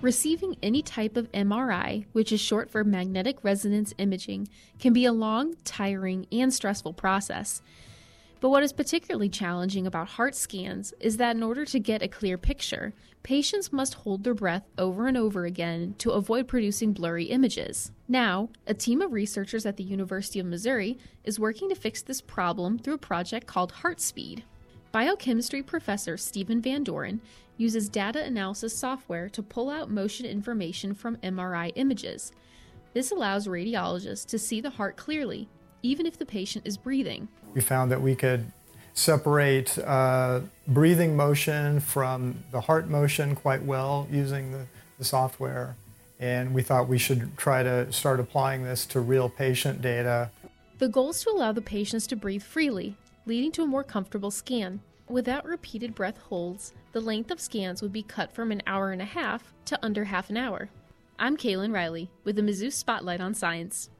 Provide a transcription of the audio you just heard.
Receiving any type of MRI, which is short for magnetic resonance imaging, can be a long, tiring, and stressful process. But what is particularly challenging about heart scans is that in order to get a clear picture, patients must hold their breath over and over again to avoid producing blurry images. Now, a team of researchers at the University of Missouri is working to fix this problem through a project called HeartSpeed. Biochemistry professor Steven Van Doren uses data analysis software to pull out motion information from MRI images. This allows radiologists to see the heart clearly, even if the patient is breathing. We found that we could separate uh, breathing motion from the heart motion quite well using the, the software. And we thought we should try to start applying this to real patient data. The goal is to allow the patients to breathe freely, leading to a more comfortable scan. Without repeated breath holds, the length of scans would be cut from an hour and a half to under half an hour. I'm Kaylin Riley with the Mizzou Spotlight on Science.